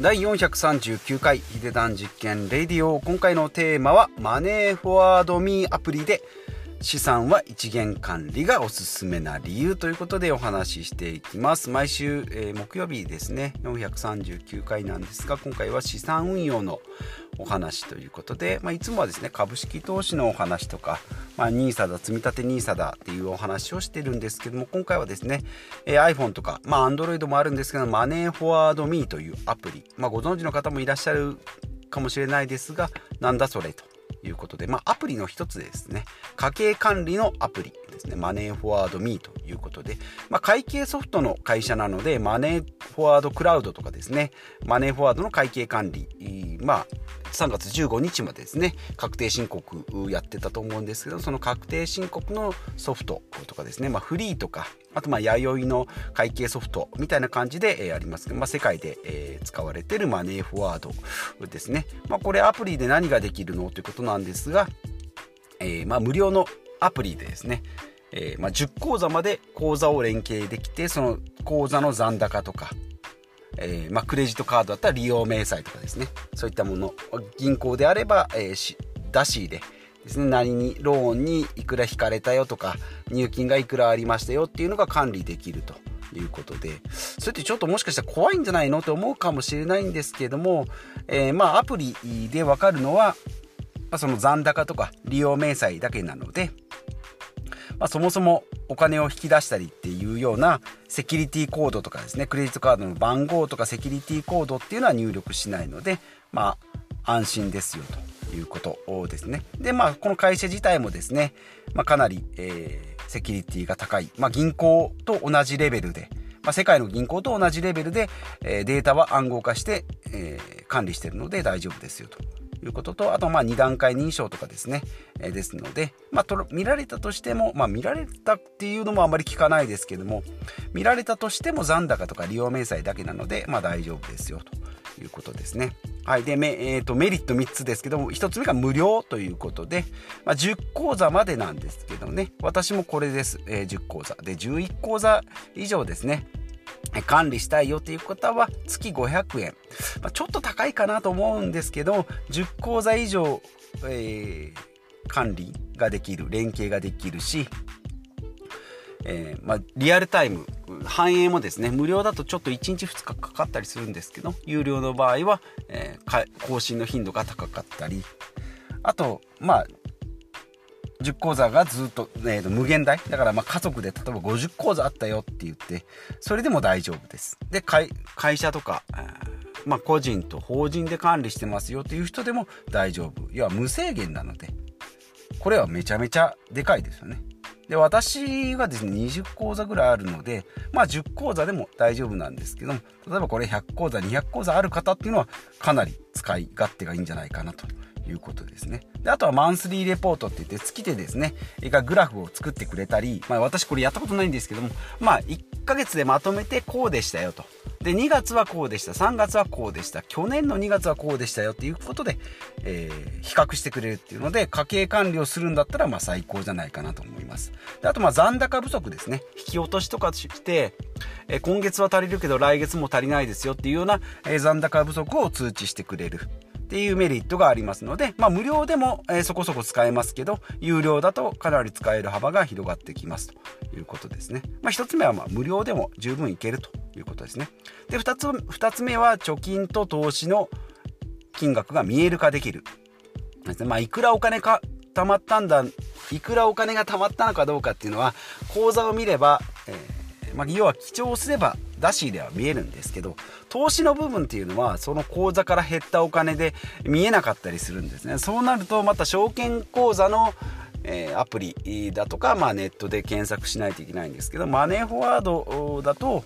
第439回ヒデダン実験レディオ。今回のテーマはマネーフォワードミーアプリで資産は一元管理がおすすめな理由ということでお話ししていきます。毎週、えー、木曜日ですね。439回なんですが今回は資産運用のお話ということで、まあ、いつもはですね株式投資のお話とか、まあ、NISA だ積み立て NISA だっていうお話をしてるんですけども今回はですね、えー、iPhone とか、まあ、Android もあるんですけどマネーフォワードミーというアプリ、まあ、ご存知の方もいらっしゃるかもしれないですがなんだそれと。いうことで、まあ、アプリの一つですね、家計管理のアプリですね、マネーフォワードミーということで、まあ、会計ソフトの会社なので、マネーフォワードクラウドとかですね、マネーフォワードの会計管理、まあ、3月15日までですね、確定申告やってたと思うんですけど、その確定申告のソフトとかですね、まあ、フリーとか、あとまあ弥生の会計ソフトみたいな感じで、えー、ありますけど、まあ、世界で、えー、使われているマネーフォワードですね。まあ、これアプリで何ができるのということなんですが、えー、まあ無料のアプリでですね、えー、まあ10口座まで口座を連携できて、その口座の残高とか、えー、まあ、クレジットカードだったら利用明細とかですねそういったもの銀行であれば、えー、出し入れですね。何にローンにいくら引かれたよとか入金がいくらありましたよっていうのが管理できると。いうことで。それってちょっともしかしたら怖いんじゃないのって思うかもしれないんですけども、えー、まあアプリで分かるのは、まあ、その残高とか利用明細だけなので、まあ、そもそもお金を引き出したりっていうようなセキュリティコードとかですねクレジットカードの番号とかセキュリティコードっていうのは入力しないのでまあ安心ですよと。いうことですねでまあこの会社自体もですね、まあ、かなり、えー、セキュリティが高い、まあ、銀行と同じレベルでまあ、世界の銀行と同じレベルで、えー、データは暗号化して、えー、管理しているので大丈夫ですよということと、あとまあ2段階認証とかですね、えー、ですので、まあ、見られたとしても、まあ、見られたっていうのもあまり聞かないですけども、見られたとしても残高とか利用明細だけなので、まあ、大丈夫ですよということですね。はい。で、えーと、メリット3つですけども、1つ目が無料ということで、まあ、10講座までなんですけどね、私もこれです。えー、10講座。で、11講座以上ですね。管理したいよという方は月500円、まあ、ちょっと高いかなと思うんですけど10口座以上、えー、管理ができる連携ができるし、えー、まあ、リアルタイム反映もですね無料だとちょっと1日2日かかったりするんですけど有料の場合は、えー、更新の頻度が高かったりあとまあ10講座がずっと,、えー、と無限大。だからま家族で例えば50講座あったよって言ってそれでも大丈夫です。で会社とか、まあ、個人と法人で管理してますよという人でも大丈夫。要は無制限なのでこれはめちゃめちゃでかいですよね。で私はですね20講座ぐらいあるのでまあ10講座でも大丈夫なんですけども例えばこれ100講座200講座ある方っていうのはかなり使い勝手がいいんじゃないかなと。いうことですね。であとはマンスリーレポートって言って月でですね、がグラフを作ってくれたり、まあ私これやったことないんですけども、まあ1ヶ月でまとめてこうでしたよと。で、2月はこうでした、3月はこうでした、去年の2月はこうでしたよっていうことで、えー、比較してくれるっていうので、家計管理をするんだったらまあ最高じゃないかなと思います。であとまあ残高不足ですね。引き落としとかして、えー、今月は足りるけど来月も足りないですよっていうような、えー、残高不足を通知してくれる。っていうメリットがありますので、まあ、無料でも、えそこそこ使えますけど、有料だとかなり使える幅が広がってきますということですね。まあ、1つ目はま無料でも十分いけるということですね。で、2つ ,2 つ目は貯金と投資の金額が見える化できる。ですね。まあ、いくらお金か貯まったんだ、いくらお金が貯まったのかどうかっていうのは、口座を見れば、えー、まあ、要は記帳すれば出し入れは見えるんですけど投資の部分っていうのはその口座から減ったお金で見えなかったりするんですね。そうなるとまた証券口座のえアプリだとか、まあ、ネットで検索しないといけないんですけどマネーフォワードだと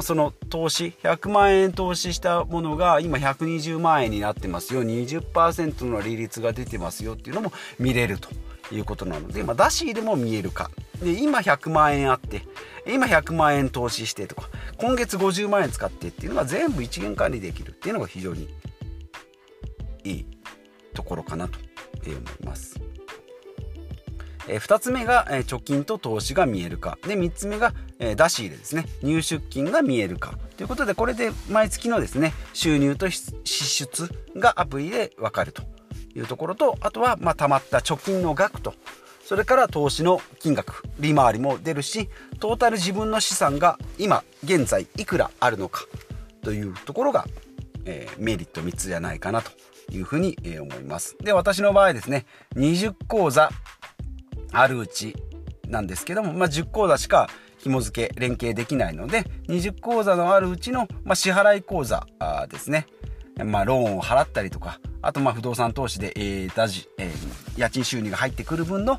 その投資100万円投資したものが今120万円になってますよ。20%の利率が出てますよっていうのも見れるということなので、まあ、出し入れも見えるかで今100万円あって今100万円投資してとか今月50万円使ってっていうのが全部一元管理できるっていうのが非常にいいところかなと思います。え2つ目が、え貯金と投資が見えるかで3つ目が、え出し入れですね。入出金が見えるかということでこれで毎月のですね収入と支出がアプリで分かるというところとあとはまあ貯まった貯金の額とそれから投資の金額利回りも出るしトータル自分の資産が今現在いくらあるのかというところが、えー、メリット3つじゃないかなというふうに、えー、思います。で私の場合ですね20口座あるうちなんですけども、まあ、10口座しか紐付け連携できないので20口座のあるうちの、まあ、支払い口座ですね、まあ、ローンを払ったりとかあとまあ不動産投資で、えーだじえー、家賃収入が入ってくる分の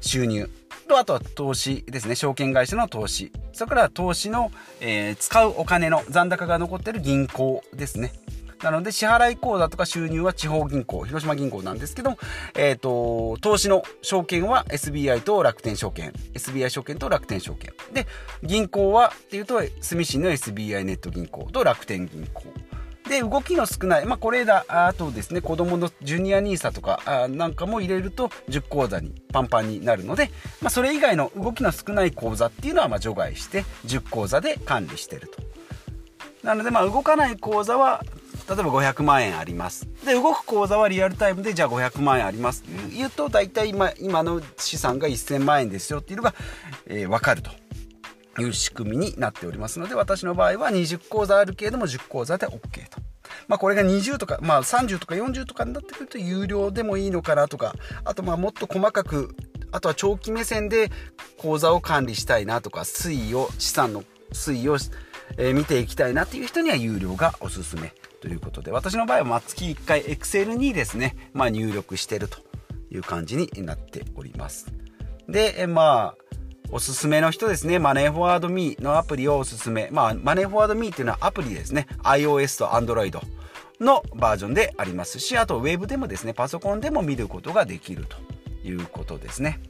収入。とあとは投資ですね。証券会社の投資。それから投資の、えー、使うお金の残高が残ってる銀行ですね。なので支払い口座とか収入は地方銀行広島銀行なんですけど、えーと、投資の証券は SBI と楽天証券。SBI 証券と楽天証券。で銀行はっていうと住信の SBI ネット銀行と楽天銀行。で動きの少ない、まあ、これだあとですね子どものジュニア NISA とかあなんかも入れると10口座にパンパンになるので、まあ、それ以外の動きの少ない口座っていうのはま除外して10口座で管理してると。なのでま動かない口座は例えば500万円あります。で動く口座はリアルタイムでじゃあ500万円ありますっていうと大体今今の資産が1000万円ですよっていうのが、えー、分かると。いう仕組みになっておりますので私の場合は20口座あるけれども10口座で OK と。まあこれが20とか、まあ30とか40とかになってくると有料でもいいのかなとか、あとまあもっと細かく、あとは長期目線で口座を管理したいなとか、推移を、資産の推移を、えー、見ていきたいなっていう人には有料がおすすめ。ということで私の場合は月1回 Excel にですね、まあ、入力してるという感じになっておりますでまあおすすめの人ですね。マネーフォワードミーのアプリをおすすめ。まあ、マネーフォワードミーっていうのはアプリですね。iOS と Android のバージョンでありますし、あとウェブでもですね、パソコンでも見ることができるということですね。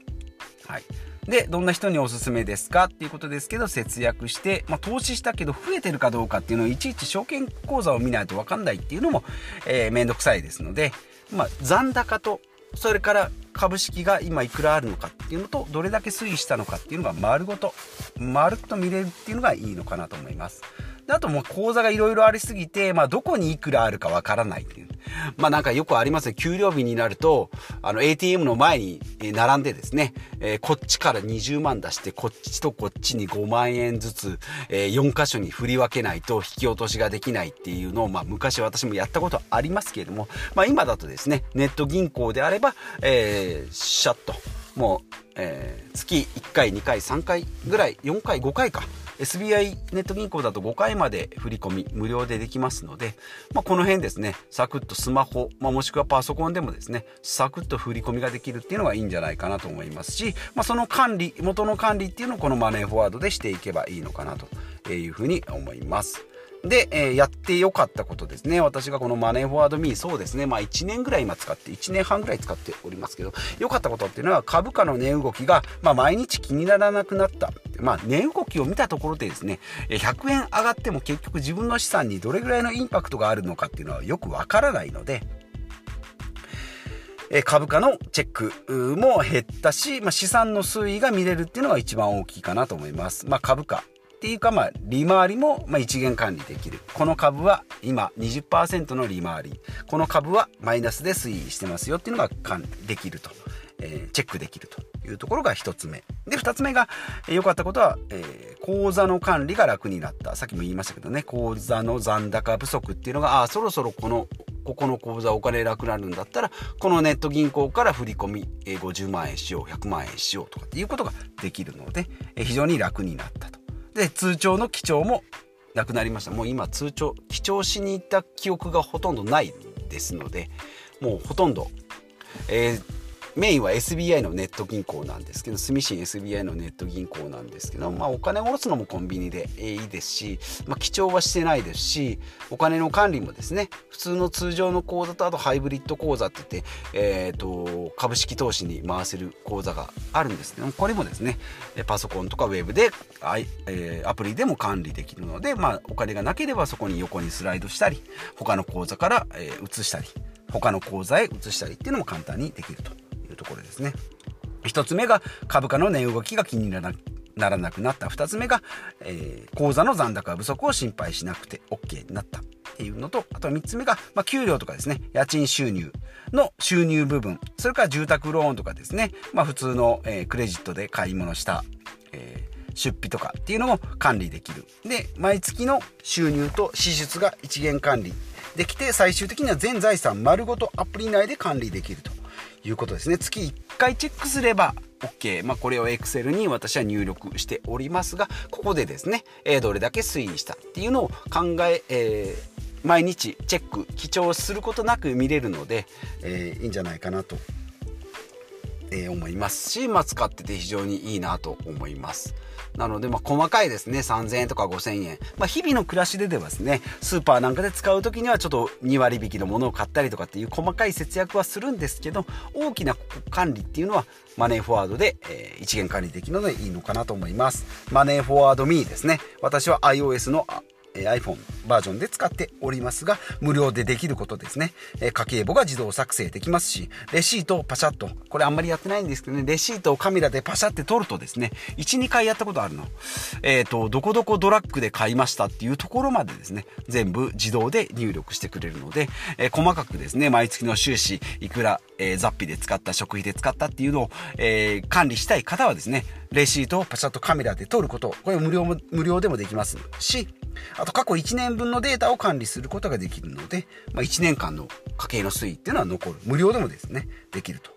はい。で、どんな人におすすめですかっていうことですけど、節約して、まあ、投資したけど増えてるかどうかっていうのをいちいち証券口座を見ないと分かんないっていうのも、えー、めんどくさいですので、まあ、残高と、それから株式が今いくらあるのかっていうのと、どれだけ推移したのかっていうのが丸ごと、丸くと見れるっていうのがいいのかなと思います。あともう口座がいろいろありすぎて、まあ、どこにいくらあるかわからないっていう。まあなんかよくありますね。給料日になると、あの ATM の前に並んでですね、えー、こっちから20万出して、こっちとこっちに5万円ずつ、えー、4箇所に振り分けないと引き落としができないっていうのを、まあ昔私もやったことありますけれども、まあ今だとですね、ネット銀行であれば、えー、シャッと、もう、えー、月1回、2回、3回ぐらい、4回、5回か、SBI ネット銀行だと5回まで振り込み無料でできますので、まあ、この辺ですね、サクッとスマホ、まあ、もしくはパソコンでもですね、サクッと振り込みができるっていうのがいいんじゃないかなと思いますし、まあ、その管理、元の管理っていうのをこのマネーフォワードでしていけばいいのかなというふうに思います。で、えー、やってよかったことですね。私がこのマネーフォワードミー、そうですね。まあ1年ぐらい今使って、1年半ぐらい使っておりますけど、良かったことっていうのは株価の値動きが、まあ毎日気にならなくなった。まあ値動きを見たところでですね、100円上がっても結局自分の資産にどれぐらいのインパクトがあるのかっていうのはよくわからないので、株価のチェックも減ったし、まあ、資産の推移が見れるっていうのが一番大きいかなと思います。まあ、株価っていうか、まあ、利回りも、まあ、一元管理できる。この株は今20%の利回り。この株はマイナスで推移してますよっていうのができると。えー、チェックできるというところが1つ目。で、2つ目が良、えー、かったことは、えー、口座の管理が楽になった。さっきも言いましたけどね、口座の残高不足っていうのが、ああ、そろそろこのここの口座お金なくなるんだったらこのネット銀行から振り込み50万円しよう100万円しようとかっていうことができるので非常に楽になったとで通帳の記帳もなくなりました。もう今通帳記帳しに行った記憶がほとんどないですのでもうほとんど、えー、メインは SBI のネット銀行なんですけど、住信 SBI のネット銀行なんですけど、まあお金を下ろすのもコンビニでいいですし、まあ記帳はしてないですし、お金の管理もですね、普通の通常の口座とあとハイブリッド口座って言って、えっ、ー、と、株式投資に回せる口座があるんですけど、これもですね、パソコンとかウェブで、え、アプリでも管理できるので、まあお金がなければそこに横にスライドしたり、他の口座から、え、移したり、他の口座へ移したりっていうのも簡単にできると。ところですね。1つ目が株価の値動きが気にならならなくなった。2つ目が、えー、口座の残高不足を心配しなくて OK になった。っていうのとあと3つ目が、まあ、給料とかですね。家賃収入の収入部分。それから住宅ローンとかですね、まあ、普通の、えー、クレジットで買い物した、えー、出費とかっていうのも管理できる。で毎月の収入と支出が一元管理できて最終的には全財産丸ごとアプリ内で管理できると。いうことですね。月1回チェックすれば OK、まあ、これを Excel に私は入力しておりますがここでですね、え、どれだけ推移したっていうのを考ええー毎日チェック記帳することなく見れるので、えー、いいんじゃないかなと、えー、思います。し、まあ、使ってて非常にいいなと思います。なので、まあ、細かいですね、3000円とか5000円。まあ、日々の暮らしでではですね、スーパーなんかで使う時にはちょっと2割引きのものを買ったりとかっていう細かい節約はするんですけど、大きな管理っていうのはマネーフォワードで、えー、一元管理できるのでいいのかなと思います。マネーフォワードミーですね。私は iOS の iPhone バージョンで使っておりますが、無料でできることですね。え家計簿が自動作成できますし、レシートをパシャッと、これあんまりやってないんですけどね、レシートをカメラでパシャって撮るとですね、1、2回やったことあるの。えっ、ー、と、どこどこドラッグで買いましたっていうところまでですね、全部自動で入力してくれるので、えー、細かくですね、毎月の収支、いくら、えー、雑費で使った、食費で使ったっていうのを、え管理したい方はですね、レシートをパシャッとカメラで撮ること、これ無料、無料でもできますし、あと過去1年分のデータを管理することができるので、まあ、1年間の家計の推移っていうのは残る。無料でもですね、できると。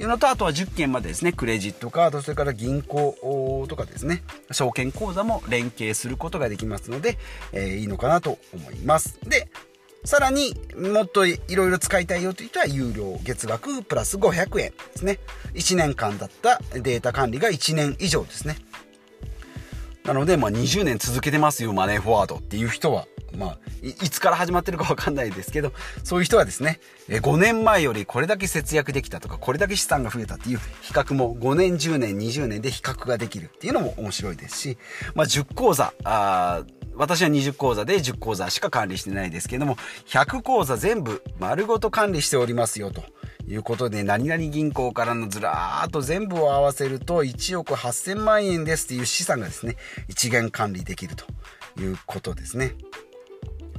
いうのと、あとは10件までですね、クレジットカード、それから銀行とかですね、証券口座も連携することができますので、えー、いいのかなと思います。で、さらにもっといろいろ使いたいよという人は有料月額プラス500円ですね。1年間だったデータ管理が1年以上ですね。なので、まあ、20年続けてますよ、マネーフォワードっていう人は、まあ、いつから始まってるかわかんないですけど、そういう人はですね、5年前よりこれだけ節約できたとか、これだけ資産が増えたっていう比較も5年、10年、20年で比較ができるっていうのも面白いですし、まあ、10講座、あ私は20講座で10講座しか管理してないですけども、100講座全部丸ごと管理しておりますよと。いうことで、何々銀行からのずらーっと全部を合わせると1億8000万円ですっていう資産がですね、一元管理できるということですね。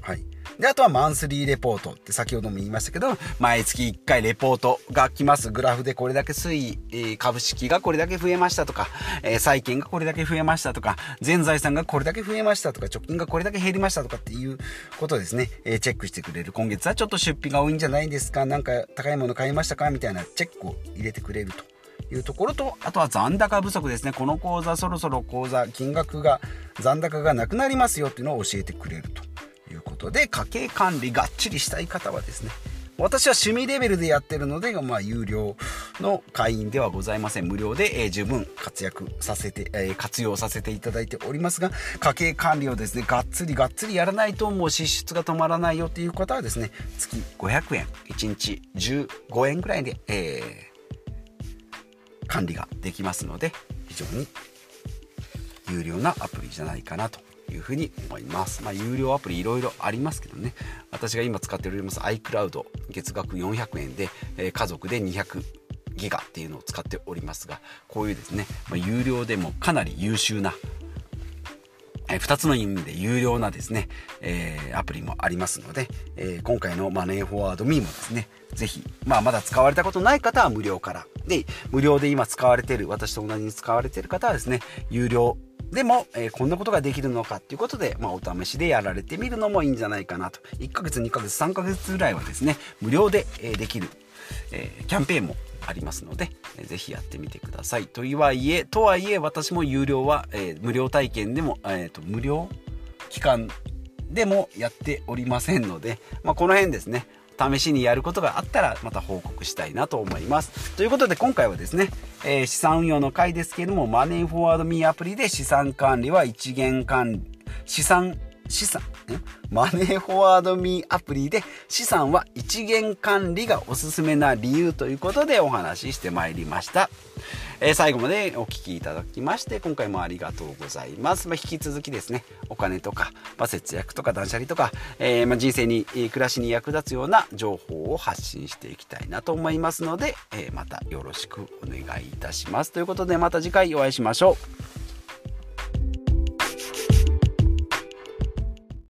はい。で、あとはマンスリーレポートって先ほども言いましたけど、毎月1回レポートが来ます。グラフでこれだけ推移、株式がこれだけ増えましたとか、え債券がこれだけ増えましたとか、全財産がこれだけ増えましたとか、貯金がこれだけ減りましたとかっていうことですね、えチェックしてくれる。今月はちょっと出費が多いんじゃないですかなんか高いもの買いましたかみたいなチェックを入れてくれると。いうところと、あとは残高不足ですね。この口座、そろそろ口座、金額が、残高がなくなりますよっていうのを教えてくれると。いうことで家計管理がっちりしたい方はですね私は趣味レベルでやってるので、まあ、有料の会員ではございません。無料で、えー、十分活躍させて、えー、活用させていただいておりますが、家計管理をですね、がっつりがっつりやらないともう支出が止まらないよっていう方はですね、月500円、1日15円ぐらいで、えー、管理ができますので、非常に有料なアプリじゃないかなというふうに思います。まあ、有料アプリいろいろありますけどね、私が今使っております iCloud 月額400円で、え、家族で200ギガっていうのを使っておりますが、こういうですね、まあ、有料でもかなり優秀なえ2つの意味で有料なですね、えー、アプリもありますので、えー、今回のマネーフォワードミーもですね、ぜひ、まあまだ使われたことない方は無料から。で、無料で今使われている、私と同じに使われている方はですね、有料でも、えー、こんなことができるのかっていうことで、まあ、お試しでやられてみるのもいいんじゃないかなと。1ヶ月、2ヶ月、3ヶ月ぐらいはですね、無料で、えー、できる、えー、キャンペーンもありますので、えー、ぜひやってみてください。とはいえ、とはいえ、私も有料は、え、無料体験でも、えーと、無料期間でもやっておりませんので、まあ、この辺ですね、試しにやることがあったらまた報告したいなと思います。ということで今回はですね、えー、資産運用の回ですけれども、マネーフォワードミーアプリで資産管理は一元管理、資産、資産、ねマネーフォワードミーアプリで資産は一元管理がおすすめな理由ということでお話ししてまいりました。えー、最後までお聴きいただきまして今回もありがとうございます、まあ、引き続きですねお金とか、まあ、節約とか断捨離とか、えー、まあ、人生に暮らしに役立つような情報を発信していきたいなと思いますので、えまたよろしくお願いいたします。ということでまた次回お会いしましょう。